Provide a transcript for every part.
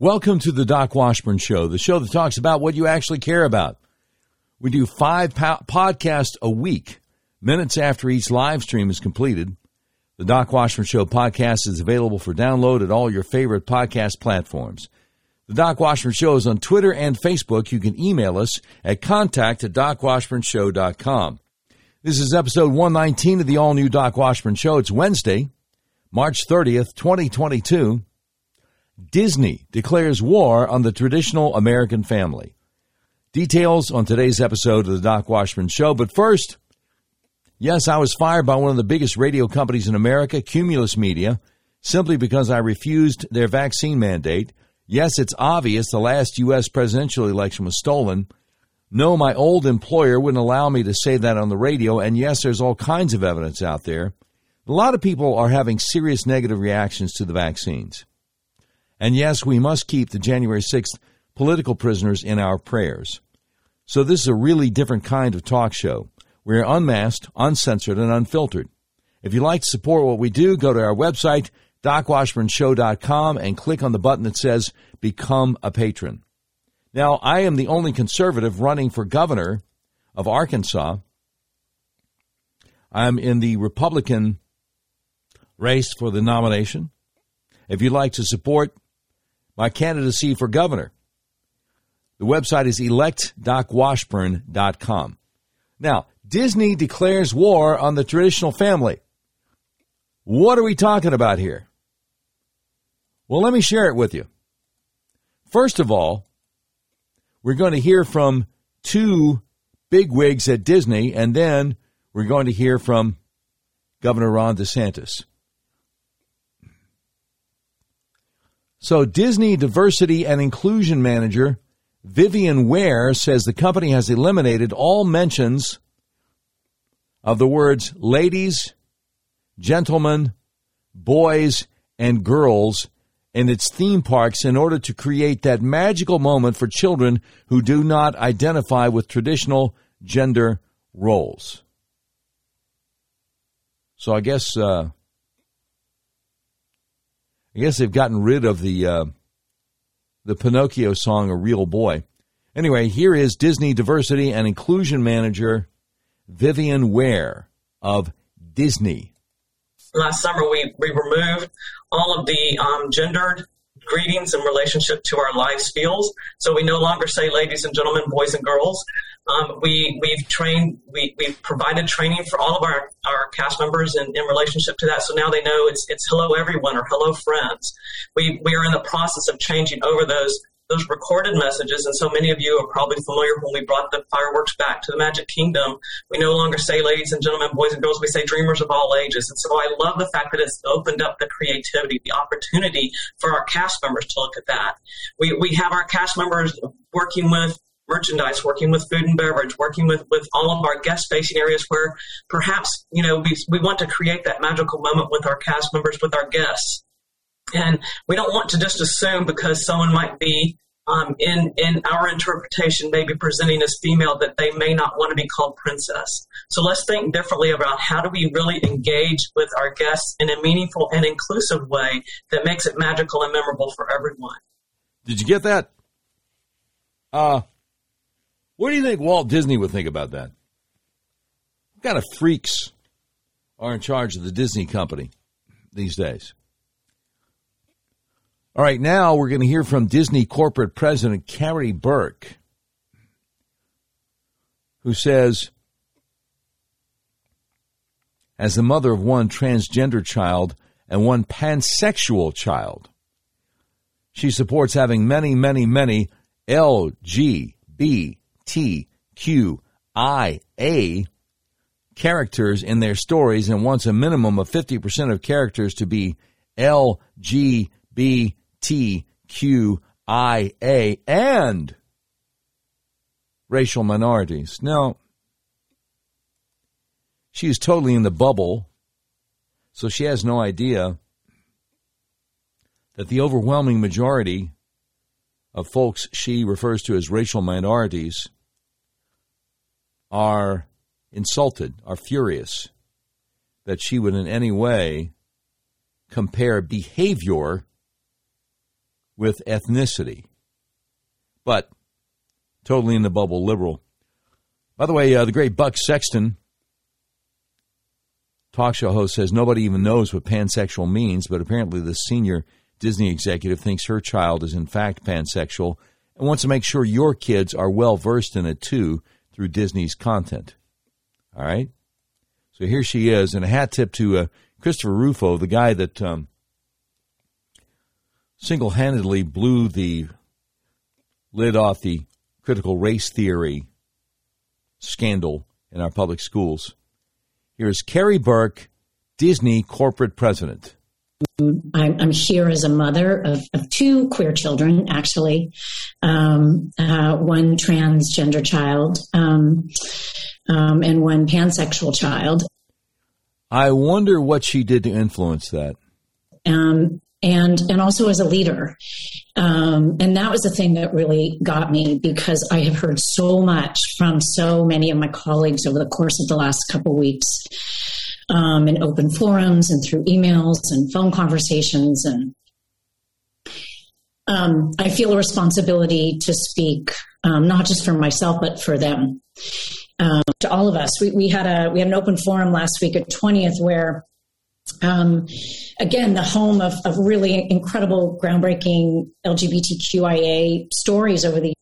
Welcome to the Doc Washburn Show, the show that talks about what you actually care about. We do five po- podcasts a week, minutes after each live stream is completed. The Doc Washburn Show podcast is available for download at all your favorite podcast platforms. The Doc Washburn Show is on Twitter and Facebook. You can email us at contact at docwashburnshow.com. This is episode 119 of the all new Doc Washburn Show. It's Wednesday, March 30th, 2022. Disney declares war on the traditional American family. Details on today's episode of the Doc Washburn Show. But first, yes, I was fired by one of the biggest radio companies in America, Cumulus Media, simply because I refused their vaccine mandate. Yes, it's obvious the last U.S. presidential election was stolen. No, my old employer wouldn't allow me to say that on the radio. And yes, there's all kinds of evidence out there. A lot of people are having serious negative reactions to the vaccines. And yes, we must keep the January 6th political prisoners in our prayers. So this is a really different kind of talk show. We're unmasked, uncensored, and unfiltered. If you'd like to support what we do, go to our website, docwashburnshow.com, and click on the button that says Become a Patron. Now, I am the only conservative running for governor of Arkansas. I'm in the Republican race for the nomination. If you'd like to support my candidacy for governor. The website is electdocwashburn.com. Now, Disney declares war on the traditional family. What are we talking about here? Well, let me share it with you. First of all, we're going to hear from two bigwigs at Disney, and then we're going to hear from Governor Ron DeSantis. So, Disney Diversity and Inclusion Manager Vivian Ware says the company has eliminated all mentions of the words ladies, gentlemen, boys, and girls in its theme parks in order to create that magical moment for children who do not identify with traditional gender roles. So I guess uh, I guess they've gotten rid of the uh, the Pinocchio song "A Real Boy." Anyway, here is Disney Diversity and Inclusion Manager Vivian Ware of Disney. Last summer, we, we removed all of the um, gendered greetings in relationship to our live spiels. So we no longer say ladies and gentlemen, boys and girls. Um, we we've trained we we've provided training for all of our, our cast members in, in relationship to that. So now they know it's it's hello everyone or hello friends. We we are in the process of changing over those those recorded messages, and so many of you are probably familiar when we brought the fireworks back to the Magic Kingdom. We no longer say ladies and gentlemen, boys and girls, we say dreamers of all ages. And so I love the fact that it's opened up the creativity, the opportunity for our cast members to look at that. We, we have our cast members working with merchandise, working with food and beverage, working with, with all of our guest facing areas where perhaps, you know, we, we want to create that magical moment with our cast members, with our guests. And we don't want to just assume because someone might be um, in in our interpretation, maybe presenting as female, that they may not want to be called princess. So let's think differently about how do we really engage with our guests in a meaningful and inclusive way that makes it magical and memorable for everyone. Did you get that? Uh, what do you think Walt Disney would think about that? What kind of freaks are in charge of the Disney company these days? All right, now we're going to hear from Disney corporate president Karey Burke, who says, as the mother of one transgender child and one pansexual child, she supports having many, many, many LGBT T Q I A characters in their stories and wants a minimum of 50% of characters to be L T Q I A and racial minorities. Now, she is totally in the bubble, so she has no idea that the overwhelming majority of folks she refers to as racial minorities are insulted, are furious that she would in any way compare behavior with ethnicity. But totally in the bubble liberal. By the way, uh, the great Buck Sexton, talk show host, says nobody even knows what pansexual means, but apparently the senior Disney executive thinks her child is in fact pansexual and wants to make sure your kids are well versed in it too through Disney's content. All right? So here she is, and a hat tip to uh, Christopher Rufo, the guy that um, single handedly blew the lid off the critical race theory scandal in our public schools. Here's Karey Burke, Disney corporate president. I'm, I'm here as a mother of, of two queer children, actually, um, uh, one transgender child um, um, and one pansexual child. I wonder what she did to influence that. Um, and and also as a leader, um, and that was the thing that really got me because I have heard so much from so many of my colleagues over the course of the last couple weeks um, in open forums and through emails and phone conversations. And um, I feel a responsibility to speak, um, not just for myself, but for them. Um, to all of us, we, we had a we had an open forum last week at twentieth where, um, again, the home of, of really incredible, groundbreaking LGBTQIA stories over the.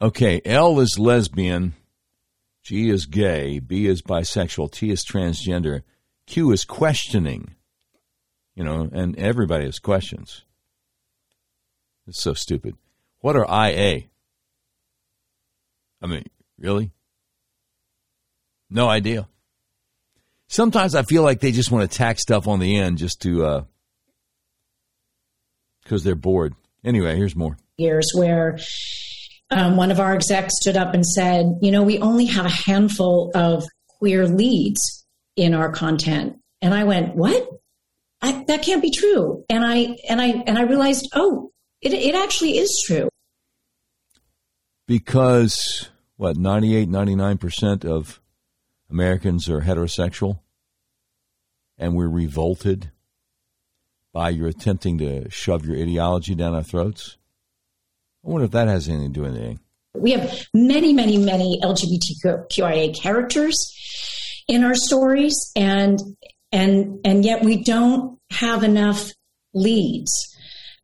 Okay, L is lesbian. G is gay, B is bisexual, T is transgender, Q is questioning. You know, and everybody has questions. It's so stupid. What are IA? I mean, really? No idea. Sometimes I feel like they just want to tack stuff on the end just to, uh, because they're bored. Anyway, here's more. Years where um, one of our execs stood up and said, you know, we only have a handful of queer leads in our content. And I went, what? I, that can't be true. And I, and I, and I realized, oh, it, it actually is true. Because what, 98, 99% of Americans are heterosexual and we're revolted by your attempting to shove your ideology down our throats? I wonder if that has anything to do with anything. We have many, many, many LGBTQIA characters in our stories, and and and yet we don't have enough leads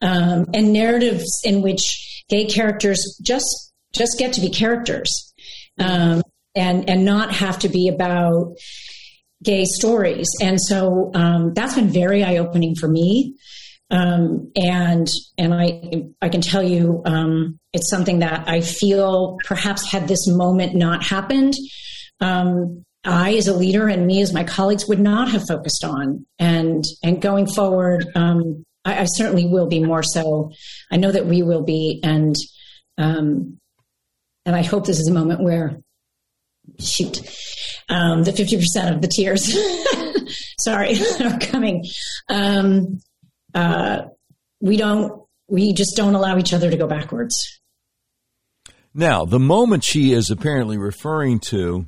um, and narratives in which gay characters just just get to be characters um, and and not have to be about gay stories. And so um, that's been very eye opening for me. Um, and and I I can tell you um, it's something that I feel perhaps had this moment not happened, um, I as a leader and me as my colleagues would not have focused on. And and going forward, um, I, I, certainly will be more so. I know that we will be, and um, and I hope this is a moment where shoot um, the fifty percent of the tears. sorry, are coming. Um, uh, we don't we just don't allow each other to go backwards. Now, the moment she is apparently referring to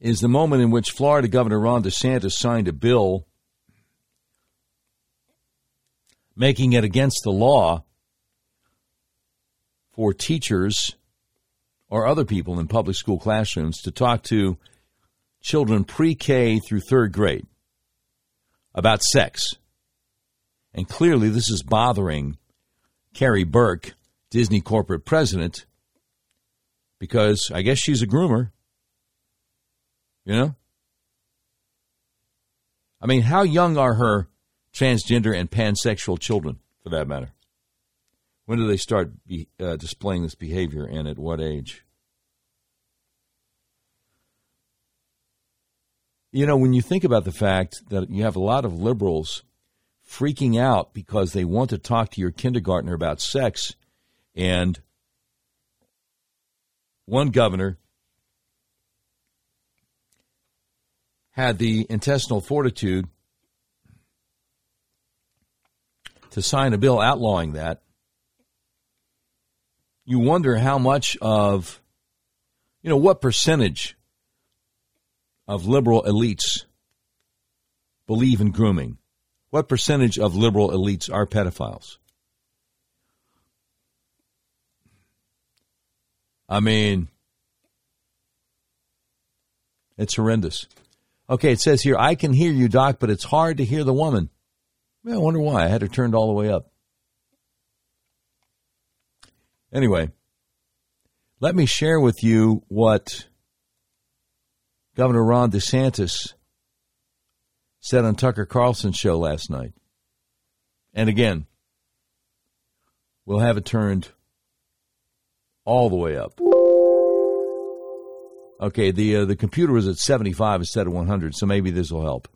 is the moment in which Florida Governor Ron DeSantis signed a bill making it against the law for teachers or other people in public school classrooms to talk to children pre K through third grade about sex. And clearly, this is bothering Karey Burke, Disney corporate president, because I guess she's a groomer. You know? I mean, how young are her transgender and pansexual children, for that matter? When do they start be, uh, displaying this behavior and at what age? You know, when you think about the fact that you have a lot of liberals freaking out because they want to talk to your kindergartner about sex, and one governor had the intestinal fortitude to sign a bill outlawing that, you wonder how much of, you know, what percentage of liberal elites believe in grooming What percentage of liberal elites are pedophiles? I mean, it's horrendous. Okay, it says here, I can hear you, Doc, but it's hard to hear the woman. I wonder why. I had her turned all the way up. Anyway, let me share with you what Governor Ron DeSantis said on Tucker Carlson's show last night. And again, we'll have it turned all the way up. Okay, the uh, the computer was at 75 instead of 100, so maybe this will help.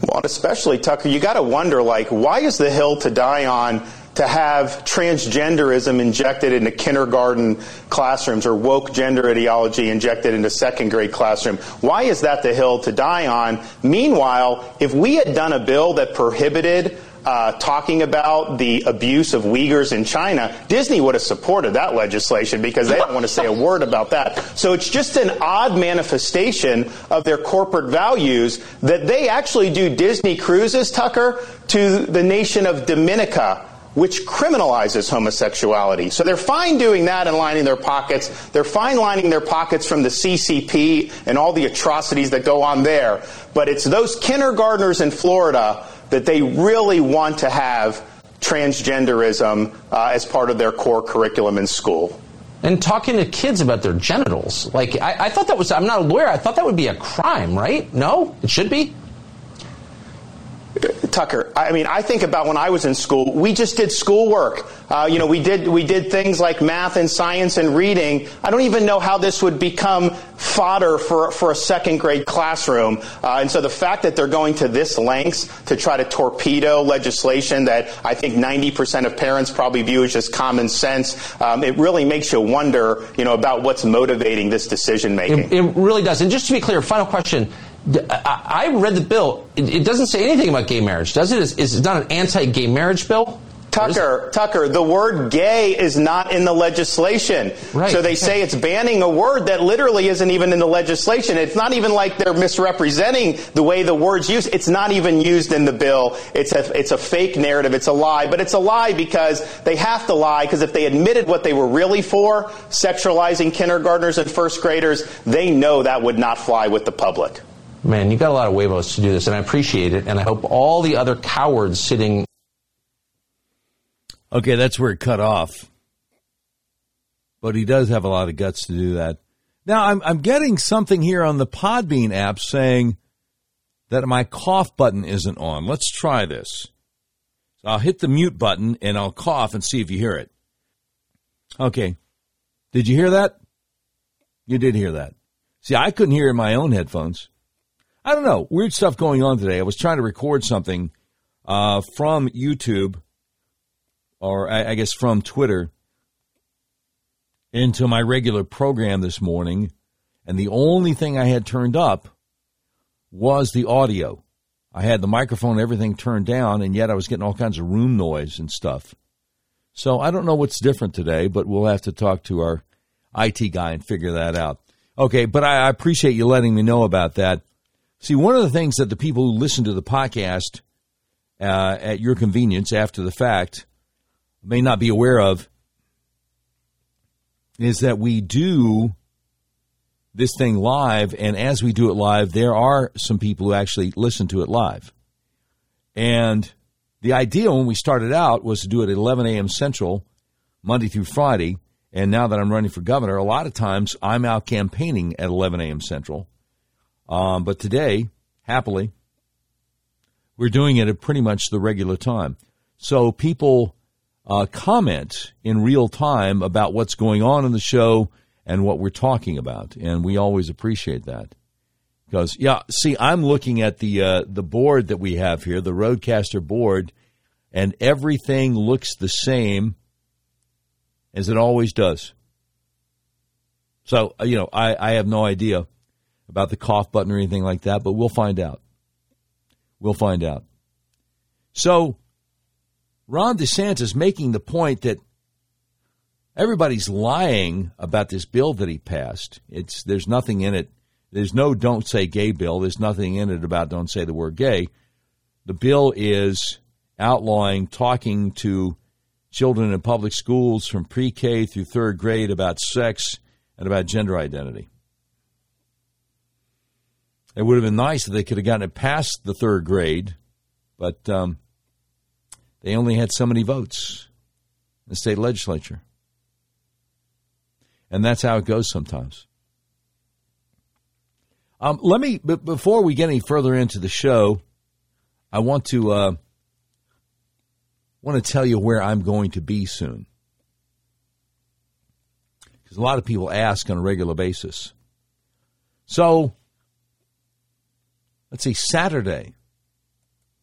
Well, especially Tucker, you got to wonder like why is the hill to die on to have transgenderism injected into kindergarten classrooms or woke gender ideology injected into second grade classroom? Why is that the hill to die on? Meanwhile, if we had done a bill that prohibited uh, talking about the abuse of Uyghurs in China, Disney would have supported that legislation because they don't want to say a word about that. So it's just an odd manifestation of their corporate values that they actually do Disney cruises, Tucker, to the nation of Dominica which criminalizes homosexuality. So they're fine doing that and lining their pockets. They're fine lining their pockets from the CCP and all the atrocities that go on there. But it's those kindergartners in Florida that they really want to have transgenderism uh, as part of their core curriculum in school. And talking to kids about their genitals. Like, I, I thought that was, I'm not a lawyer, I thought that would be a crime, right? No? It should be? Tucker, I mean, I think about when I was in school. We just did schoolwork. Uh, you know, we did we did things like math and science and reading. I don't even know how this would become fodder for for a second grade classroom. Uh, and so the fact that they're going to this lengths to try to torpedo legislation that I think 90% of parents probably view as just common sense, um, it really makes you wonder, you know, about what's motivating this decision making. It, it really does. And just to be clear, final question. I read the bill. It doesn't say anything about gay marriage, does it? Is it not an anti-gay marriage bill? Tucker, Tucker, the word gay is not in the legislation. Right. So they say it's banning a word that literally isn't even in the legislation. It's not even like they're misrepresenting the way the word's used. It's not even used in the bill. It's a, it's a fake narrative. It's a lie. But it's a lie because they have to lie because if they admitted what they were really for, sexualizing kindergartners and first graders, they know that would not fly with the public. Man, you've got a lot of huevos to do this, and I appreciate it. And I hope all the other cowards sitting. Okay, that's where it cut off. But he does have a lot of guts to do that. Now, I'm, I'm getting something here on the Podbean app saying that my cough button isn't on. Let's try this. So I'll hit the mute button and I'll cough and see if you hear it. Okay. Did you hear that? You did hear that. See, I couldn't hear in my own headphones. I don't know. Weird stuff going on today. I was trying to record something uh, from YouTube, or I, I guess from Twitter, into my regular program this morning, and the only thing I had turned up was the audio. I had the microphone everything turned down, and yet I was getting all kinds of room noise and stuff. So I don't know what's different today, but we'll have to talk to our IT guy and figure that out. Okay, but I appreciate you letting me know about that. See, one of the things that the people who listen to the podcast uh, at your convenience after the fact may not be aware of is that we do this thing live, and as we do it live, there are some people who actually listen to it live. And the idea when we started out was to do it at 11 a.m. Central, Monday through Friday. And now that I'm running for governor, a lot of times I'm out campaigning at 11 a.m. Central. Um, but today, happily, we're doing it at pretty much the regular time. So people uh, comment in real time about what's going on in the show and what we're talking about, and we always appreciate that. Because yeah, see, I'm looking at the uh, the board that we have here, the Rodecaster board, and everything looks the same as it always does. So uh, you know, I, I have no idea about the cough button or anything like that, but we'll find out. We'll find out. So, Ron DeSantis is making the point that everybody's lying about this bill that he passed. It's there's nothing in it. There's no "don't say gay" bill. There's nothing in it about "don't say the word gay." the bill is outlawing talking to children in public schools from pre K through third grade about sex and about gender identity. It would have been nice if they could have gotten it past the third grade, but um, they only had so many votes in the state legislature. And that's how it goes sometimes. Um, let me, before we get any further into the show, I want to uh, want to tell you where I'm going to be soon. Because a lot of people ask on a regular basis. So, let's see, Saturday,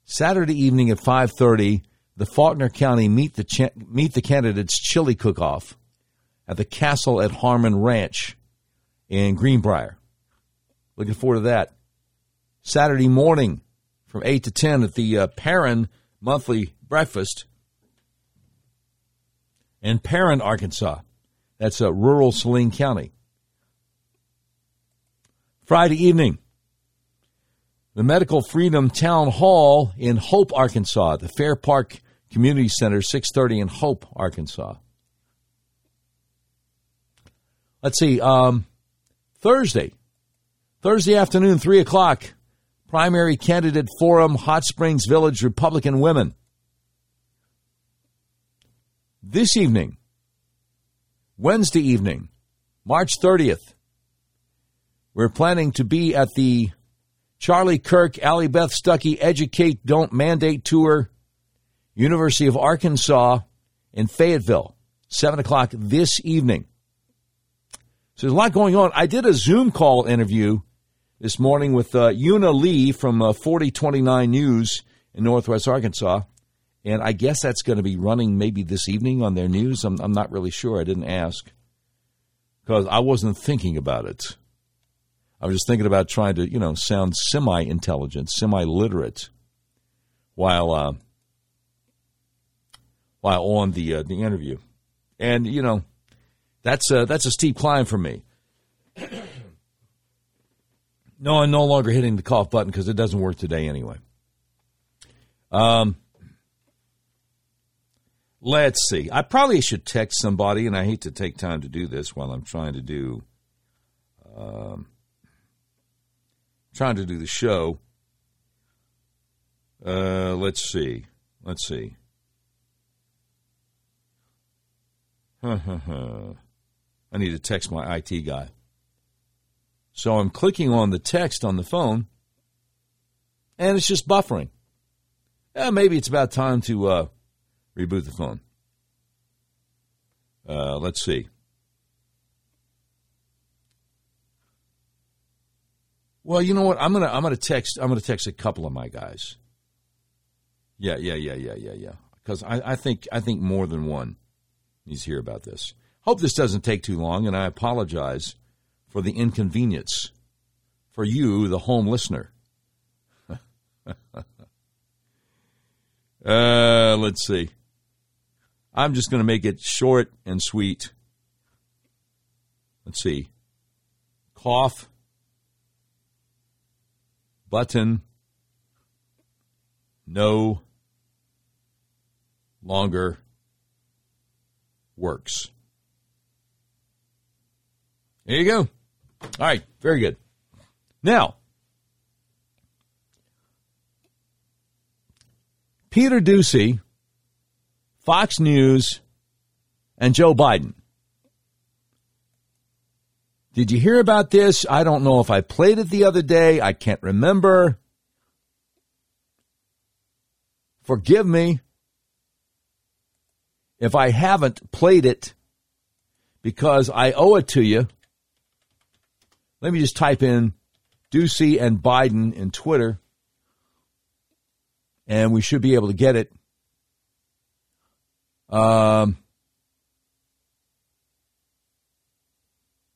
Saturday evening at 5:30, the Faulkner County meet the meet the candidates chili cook-off at the Castle at Harmon Ranch in Greenbrier. Looking forward to that. Saturday morning from 8 to 10 at the uh, Paron Monthly Breakfast in Paron, Arkansas. That's uh, rural Saline County. Friday evening, the Medical Freedom Town Hall in Hope, Arkansas, the Fair Park Community Center, 630 in Hope, Arkansas. Let's see, um, Thursday, Thursday afternoon, 3 o'clock, primary candidate forum, Hot Springs Village Republican Women. This evening, Wednesday evening, March 30th, we're planning to be at the Charlie Kirk, Allie Beth Stuckey Educate Don't Mandate Tour, University of Arkansas in Fayetteville, 7 o'clock this evening. So there's a lot going on. I did a Zoom call interview this morning with uh, Una Lee from uh, 4029 News in Northwest Arkansas. And I guess that's going to be running maybe this evening on their news. I'm, I'm not really sure. I didn't ask because I wasn't thinking about it. I was just thinking about trying to, you know, sound semi intelligent, semi literate while uh, while on the uh, the interview. And you know, that's a, that's a steep climb for me. no, I'm no longer hitting the cough button because it doesn't work today anyway. Um, let's see. I probably should text somebody, and I hate to take time to do this while I'm trying to do um, trying to do the show. Uh, let's see. Let's see. I need to text my IT guy. So I'm clicking on the text on the phone, and it's just buffering. Eh, maybe it's about time to uh, reboot the phone. Uh, let's see. Well, you know what? I'm gonna I'm gonna text I'm gonna text a couple of my guys. Yeah, yeah, yeah, yeah, yeah, yeah. Because I, I think I think more than one needs to hear about this. Hope this doesn't take too long, and I apologize for the inconvenience for you, the home listener. uh, let's see. I'm just going to make it short and sweet. Let's see. Cough. Button. No longer works. There you go. All right, very good. Now, Peter Doocy, Fox News, and Joe Biden. Did you hear about this? I don't know if I played it the other day. I can't remember. Forgive me if I haven't played it because I owe it to you. Let me just type in Doocy and Biden in Twitter, and we should be able to get it. Um,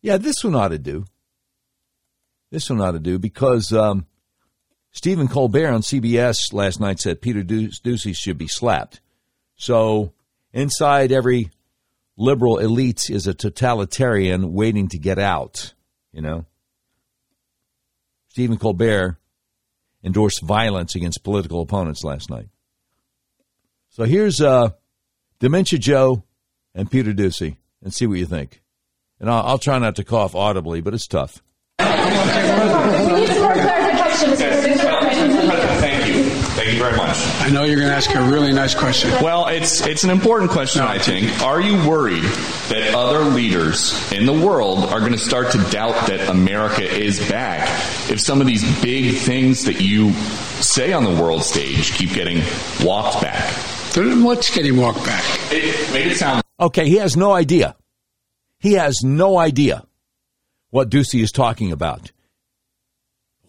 yeah, this one ought to do. This one ought to do because um, Stephen Colbert on CBS last night said Peter Doocy should be slapped. So inside every liberal elite is a totalitarian waiting to get out, you know. Stephen Colbert endorsed violence against political opponents last night. So here's uh, Dementia Joe and Peter Doocy, and see what you think. And I'll, I'll try not to cough audibly, but it's tough. Thank you. Thank you very much. I know you're going to ask a really nice question. Well, it's it's an important question, I think. Are you worried that other leaders in the world are going to start to doubt that America is back if some of these big things that you say on the world stage keep getting walked back? What's getting walked back? It made it sound Okay, he has no idea. He has no idea what Doocy is talking about.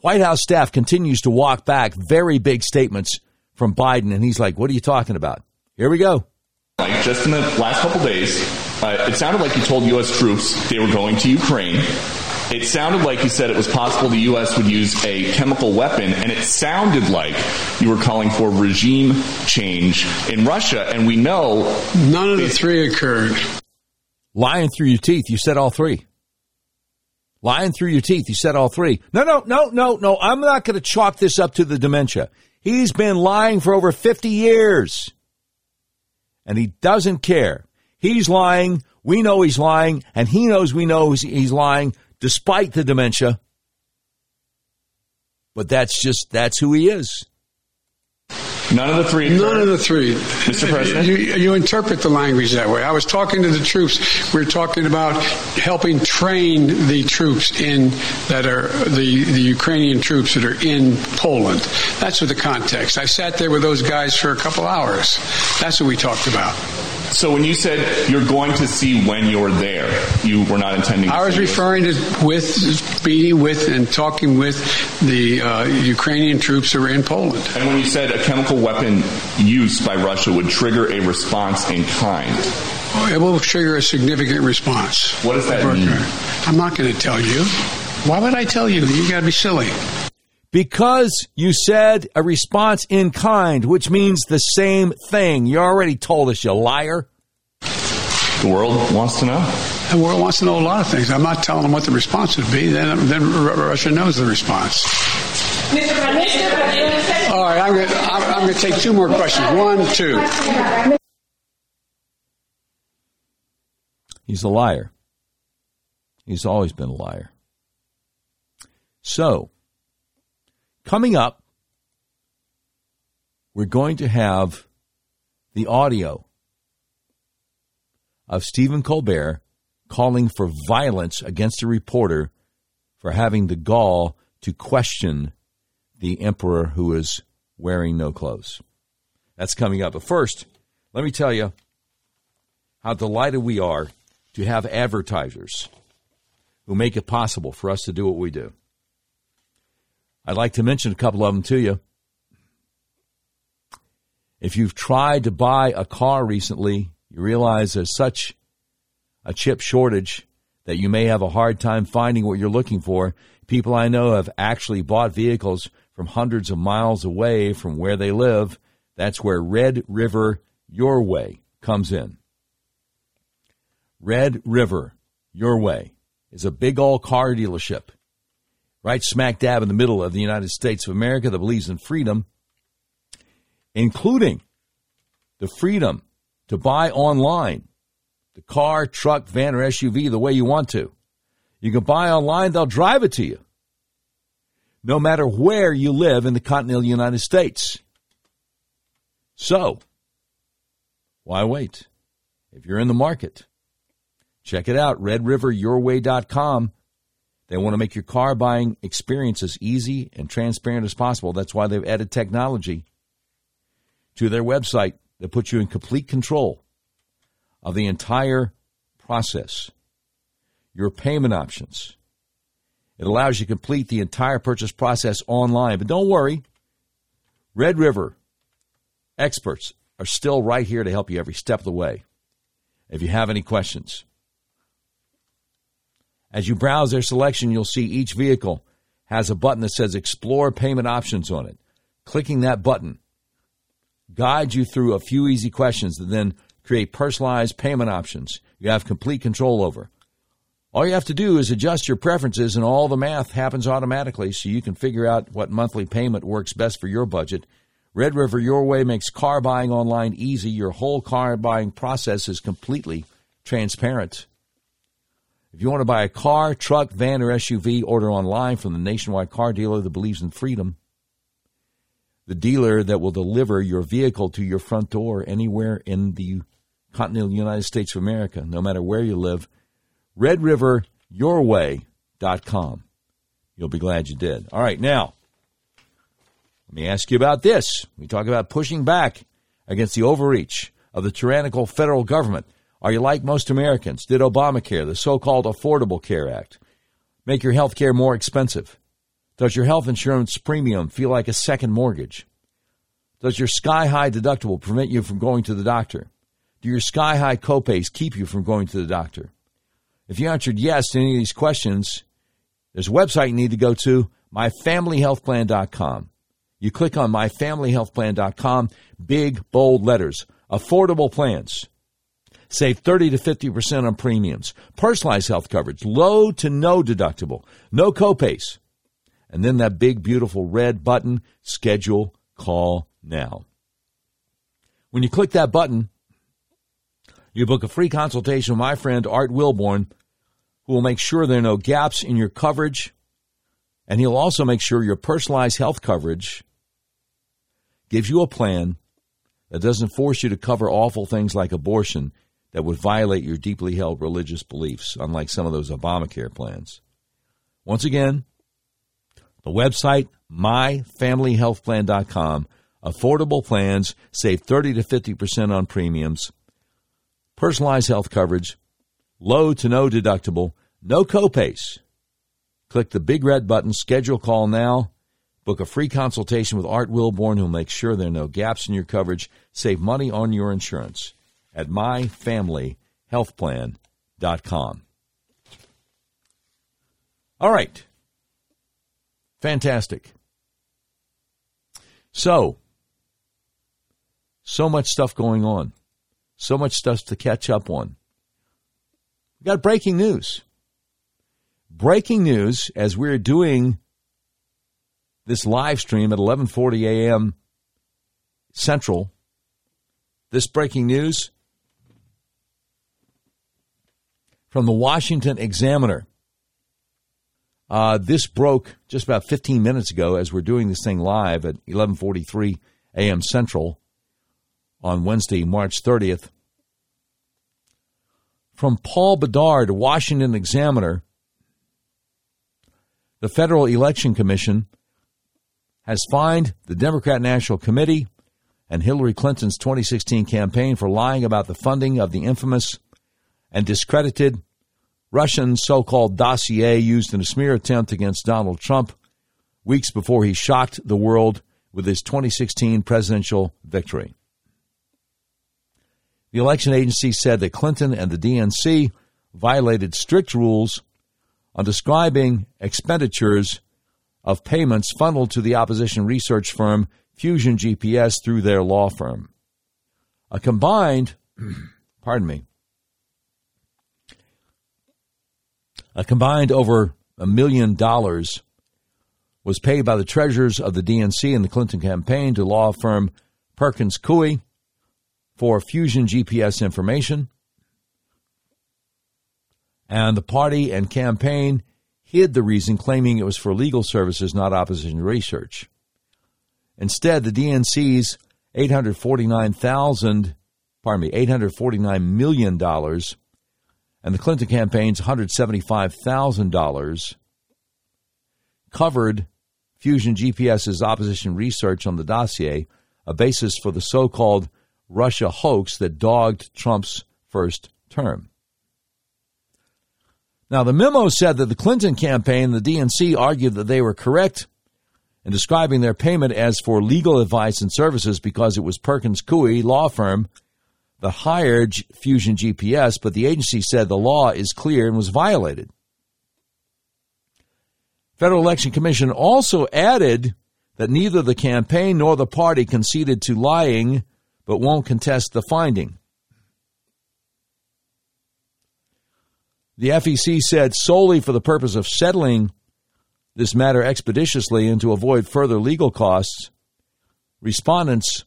White House staff continues to walk back very big statements from Biden, and he's like, What are you talking about? Here we go. like just in the last couple days, uh, it sounded like you told U.S. troops they were going to Ukraine. It sounded like you said it was possible the U.S. would use a chemical weapon, and it sounded like you were calling for regime change in Russia. And we know None of the three occurred. Lying through your teeth, you said all three. Lying through your teeth, you said all three. No, no, no, no, no. I'm not going to chalk this up to the dementia. He's been lying for over 50 years. And he doesn't care. He's lying. We know he's lying. And he knows we know he's- he's lying despite the dementia. But that's just, that's who he is. None of the three. None of the three. Mr. President? You, you interpret the language that way. I was talking to the troops. We are talking about helping train the troops in that are the, the Ukrainian troops that are in Poland. That's what the context. I sat there with those guys for a couple hours. That's what we talked about. So when you said you're going to see when you're there, you were not intending. To I was see it. referring to with meeting with and talking with the uh, Ukrainian troops who are in Poland. And when you said a chemical weapon use by Russia would trigger a response in kind, It will trigger a significant response. What does that mean? I'm not going to tell you. Why would I tell you? You got to be silly. Because you said a response in kind, which means the same thing. You already told us, you liar. the world wants to know. The world wants to know a lot of things. I'm not telling them what the response would be. Then, then Russia knows the response. All right, I'm going I'm, I'm going to take two more questions. One, two. He's a liar. He's always been a liar. So, coming up, we're going to have the audio of Stephen Colbert calling for violence against a reporter for having the gall to question the emperor who is wearing no clothes. That's coming up. But first, let me tell you how delighted we are to have advertisers who make it possible for us to do what we do. I'd like to mention a couple of them to you. If you've tried to buy a car recently, you realize there's such a chip shortage that you may have a hard time finding what you're looking for. People I know have actually bought vehicles from hundreds of miles away from where they live. That's where Red River Your Way comes in. Red River Your Way is a big old car dealership right smack dab in the middle of the United States of America that believes in freedom, including the freedom to buy online the car, truck, van, or SUV the way you want to. You can buy online, they'll drive it to you. No matter where you live in the continental United States. So, why wait? If you're in the market, check it out, redriveryourway.com. They want to make your car buying experience as easy and transparent as possible. That's why they've added technology to their website that puts you in complete control of the entire process, your payment options. It allows you to complete the entire purchase process online. But don't worry, Red River experts are still right here to help you every step of the way. If you have any questions, as you browse their selection, you'll see each vehicle has a button that says Explore Payment Options on it. Clicking that button guides you through a few easy questions that then create personalized payment options you have complete control over. All you have to do is adjust your preferences, and all the math happens automatically so you can figure out what monthly payment works best for your budget. Red River Your Way makes car buying online easy. Your whole car buying process is completely transparent. If you want to buy a car, truck, van, or SUV, order online from the nationwide car dealer that believes in freedom. The dealer that will deliver your vehicle to your front door anywhere in the continental United States of America, no matter where you live. RedRiverYourWay.com. You'll be glad you did. All right, now, let me ask you about this. We talk about pushing back against the overreach of the tyrannical federal government. Are you like most Americans? Did Obamacare, the so called Affordable Care Act, make your health care more expensive? Does your health insurance premium feel like a second mortgage? Does your sky high deductible prevent you from going to the doctor? Do your sky high copays keep you from going to the doctor? If you answered yes to any of these questions, there's a website you need to go to, myfamilyhealthplan.com. You click on myfamilyhealthplan.com, big, bold letters, affordable plans. Save 30 to 50% on premiums. Personalized health coverage, low to no deductible, no copays. And then that big, beautiful red button, schedule call now. When you click that button, you book a free consultation with my friend Art Wilborn, who will make sure there are no gaps in your coverage, and he'll also make sure your personalized health coverage gives you a plan that doesn't force you to cover awful things like abortion that would violate your deeply held religious beliefs, unlike some of those Obamacare plans. Once again, the website, myfamilyhealthplan.com. Affordable plans, save 30 to 50% on premiums, personalized health coverage, low to no deductible, no copays. Click the big red button, schedule call now. Book a free consultation with Art Wilborn, who'll make sure there are no gaps in your coverage. Save money on your insurance at myfamilyhealthplan.com. All right. Fantastic. So, so much stuff going on. So much stuff to catch up on. We got breaking news. Breaking news as we're doing this live stream at 11:40 a.m. Central. This breaking news from the Washington Examiner. Uh, this broke just about 15 minutes ago as we're doing this thing live at 11:43 a.m. Central on Wednesday, March 30th. From Paul Bedard, Washington Examiner, the Federal Election Commission has fined the Democrat National Committee and Hillary Clinton's 2016 campaign for lying about the funding of the infamous and discredited Russian so called dossier used in a smear attempt against Donald Trump weeks before he shocked the world with his 2016 presidential victory. The election agency said that Clinton and the DNC violated strict rules on describing expenditures of payments funneled to the opposition research firm Fusion GPS through their law firm. A combined, pardon me, A combined over a million dollars was paid by the treasurers of the DNC and the Clinton campaign to law firm Perkins Coie for Fusion GPS information. And the party and campaign hid the reason, claiming it was for legal services, not opposition research. Instead, the DNC's 849,000, pardon me, 849 million dollars and the Clinton campaign's $175,000 covered Fusion GPS's opposition research on the dossier, a basis for the so called Russia hoax that dogged Trump's first term. Now, the memo said that the Clinton campaign the DNC argued that they were correct in describing their payment as for legal advice and services because it was Perkins Coie law firm the hired Fusion GPS, but the agency said the law is clear and was violated. Federal Election Commission also added that neither the campaign nor the party conceded to lying, but won't contest the finding. The FEC said solely for the purpose of settling this matter expeditiously and to avoid further legal costs, respondents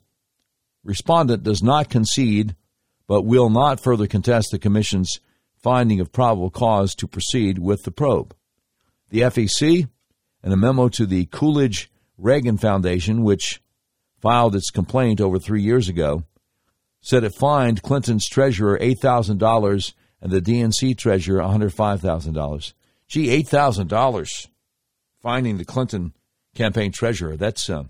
respondent does not concede but will not further contest the commission's finding of probable cause to proceed with the probe. The FEC, in a memo to the Coolidge Reagan Foundation, which filed its complaint over three years ago, said it fined Clinton's treasurer $8,000 and the DNC treasurer $105,000. Gee, $8,000 finding the Clinton campaign treasurer. That's uh,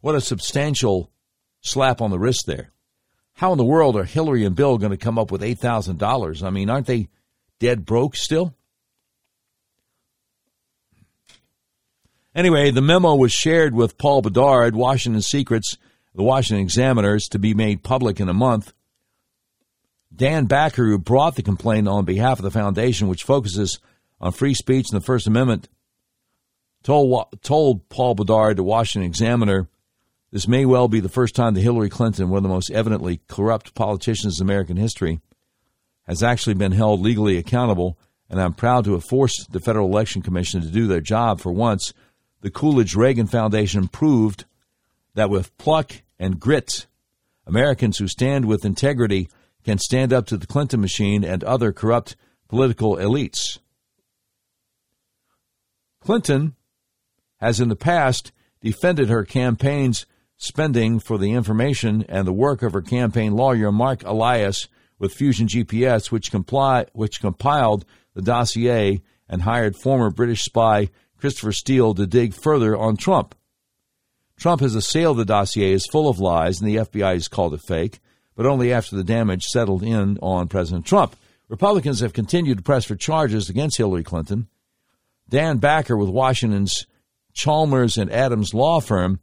what a substantial slap on the wrist there. How in the world are Hillary and Bill going to come up with $8,000? I mean, aren't they dead broke still? Anyway, the memo was shared with Paul Bedard, Washington Secrets, the Washington Examiners, to be made public in a month. Dan Backer, who brought the complaint on behalf of the foundation, which focuses on free speech and the First Amendment, told, told Paul Bedard, the Washington Examiner, this may well be the first time that Hillary Clinton, one of the most evidently corrupt politicians in American history, has actually been held legally accountable, and I'm proud to have forced the Federal Election Commission to do their job for once. The Coolidge Reagan Foundation proved that with pluck and grit, Americans who stand with integrity can stand up to the Clinton machine and other corrupt political elites. Clinton has in the past defended her campaign's spending for the information and the work of her campaign lawyer Marc Elias with Fusion GPS, which, comply, which compiled the dossier and hired former British spy Christopher Steele to dig further on Trump. Trump has assailed the dossier as full of lies, and the FBI has called it fake, but only after the damage settled in on President Trump. Republicans have continued to press for charges against Hillary Clinton. Dan Backer with Washington's Chalmers and Adams law firm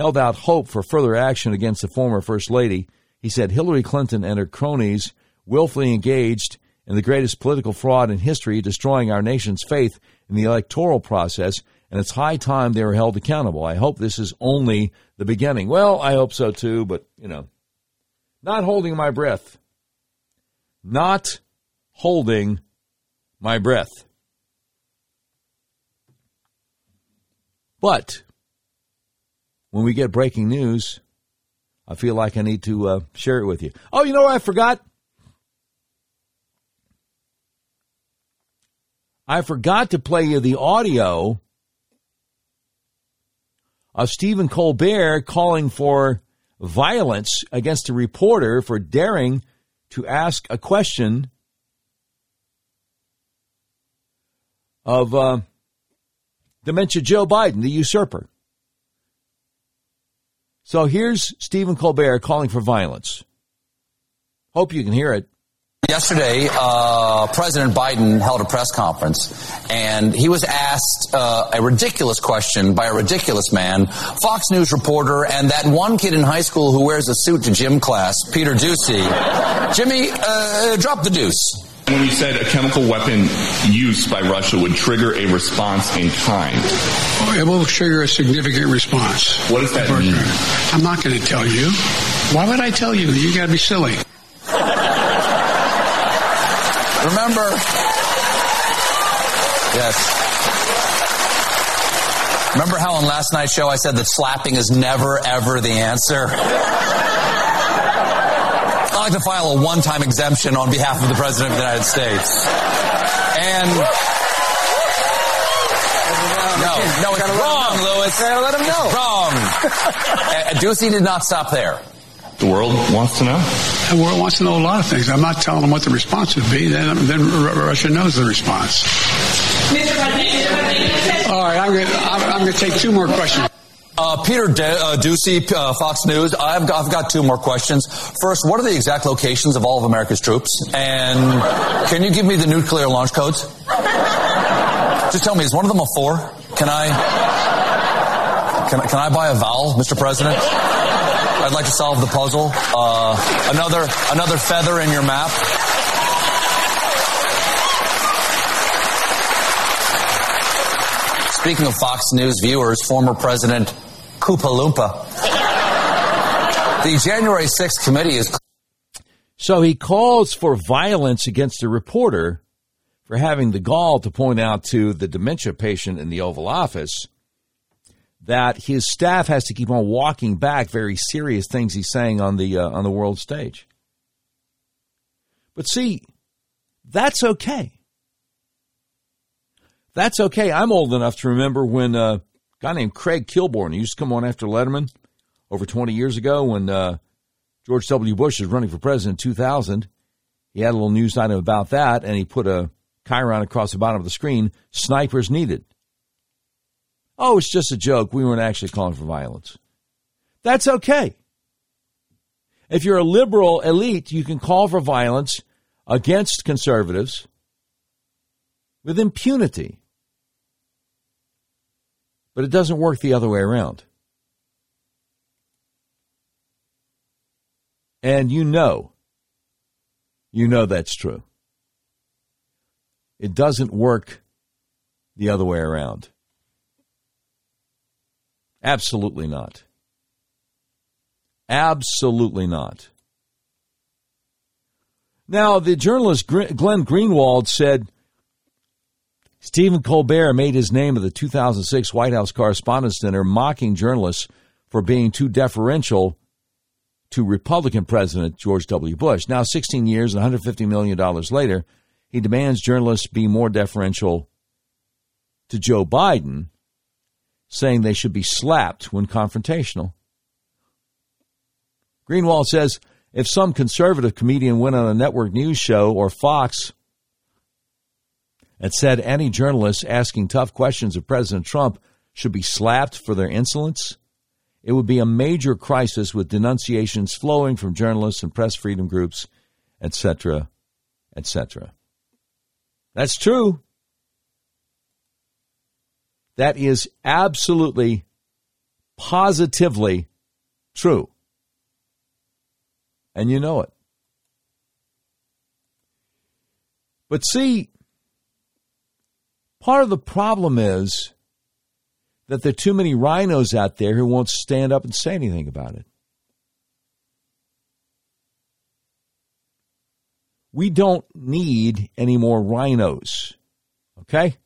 held out hope for further action against the former First Lady. He said Hillary Clinton and her cronies willfully engaged in the greatest political fraud in history, destroying our nation's faith in the electoral process, and it's high time they were held accountable. I hope this is only the beginning. Well, I hope so too, but, you know, not holding my breath. Not holding my breath. But when we get breaking news, I feel like I need to uh, share it with you. Oh, you know what I forgot? I forgot to play you the audio of Stephen Colbert calling for violence against a reporter for daring to ask a question of uh, dementia Joe Biden, the usurper. So here's Stephen Colbert calling for violence. Hope you can hear it. Yesterday, uh, President Biden held a press conference, and he was asked uh, a ridiculous question by a ridiculous man, Fox News reporter, and that one kid in high school who wears a suit to gym class, Peter Doocy. Jimmy, uh, drop the deuce. When you said a chemical weapon use by Russia would trigger a response in kind. Oh, it will trigger a significant response. What does that mean? I'm not going to tell you. Why would I tell you? You got to be silly. Remember, yes. Remember how on last night's show I said that slapping is never, ever the answer? I like to file a one time exemption on behalf of the President of the United States. And. No, no, it's wrong, Louis. Let him know. It's wrong. Uh, Doocy did not stop there. The world wants to know. The world wants to know a lot of things. I'm not telling them what the response would be. Then, then Russia knows the response. All right, I'm going to I'm, I'm to take two more questions. Uh, Peter De- uh, Doocy, uh, Fox News. I've got, I've got two more questions. First, what are the exact locations of all of America's troops? And can you give me the nuclear launch codes? Just tell me, is one of them a four? Can I? Can, can I buy a vowel, Mr. President? I'd like to solve the puzzle. Uh, another another feather in your map. Speaking of Fox News viewers, former President Oompa Loompa. The January 6th committee is. So he calls for violence against the reporter for having the gall to point out to the dementia patient in the Oval Office that his staff has to keep on walking back very serious things he's saying on the uh, on the world stage. But see, that's okay. That's okay. I'm old enough to remember when uh, guy named Craig Kilborn used to come on after Letterman over 20 years ago when uh, George W. Bush was running for president in 2000. He had a little news item about that, and he put a chyron across the bottom of the screen snipers needed. Oh, it's just a joke. We weren't actually calling for violence. That's okay. If you're a liberal elite, you can call for violence against conservatives with impunity. But it doesn't work the other way around. And you know, you know that's true. It doesn't work the other way around. Absolutely not. Absolutely not. Now, the journalist Glenn Greenwald said Stephen Colbert made his name at the 2006 White House Correspondents' Dinner mocking journalists for being too deferential to Republican President George W. Bush. Now, 16 years and $150 million later, he demands journalists be more deferential to Joe Biden, saying they should be slapped when confrontational. Greenwald says if some conservative comedian went on a network news show or Fox and said any journalists asking tough questions of President Trump should be slapped for their insolence, it would be a major crisis with denunciations flowing from journalists and press freedom groups, etc., etc. That's true. That is absolutely, positively true. And you know it. But see, part of the problem is that there are too many RINOs out there who won't stand up and say anything about it. We don't need any more RINOs, Okay?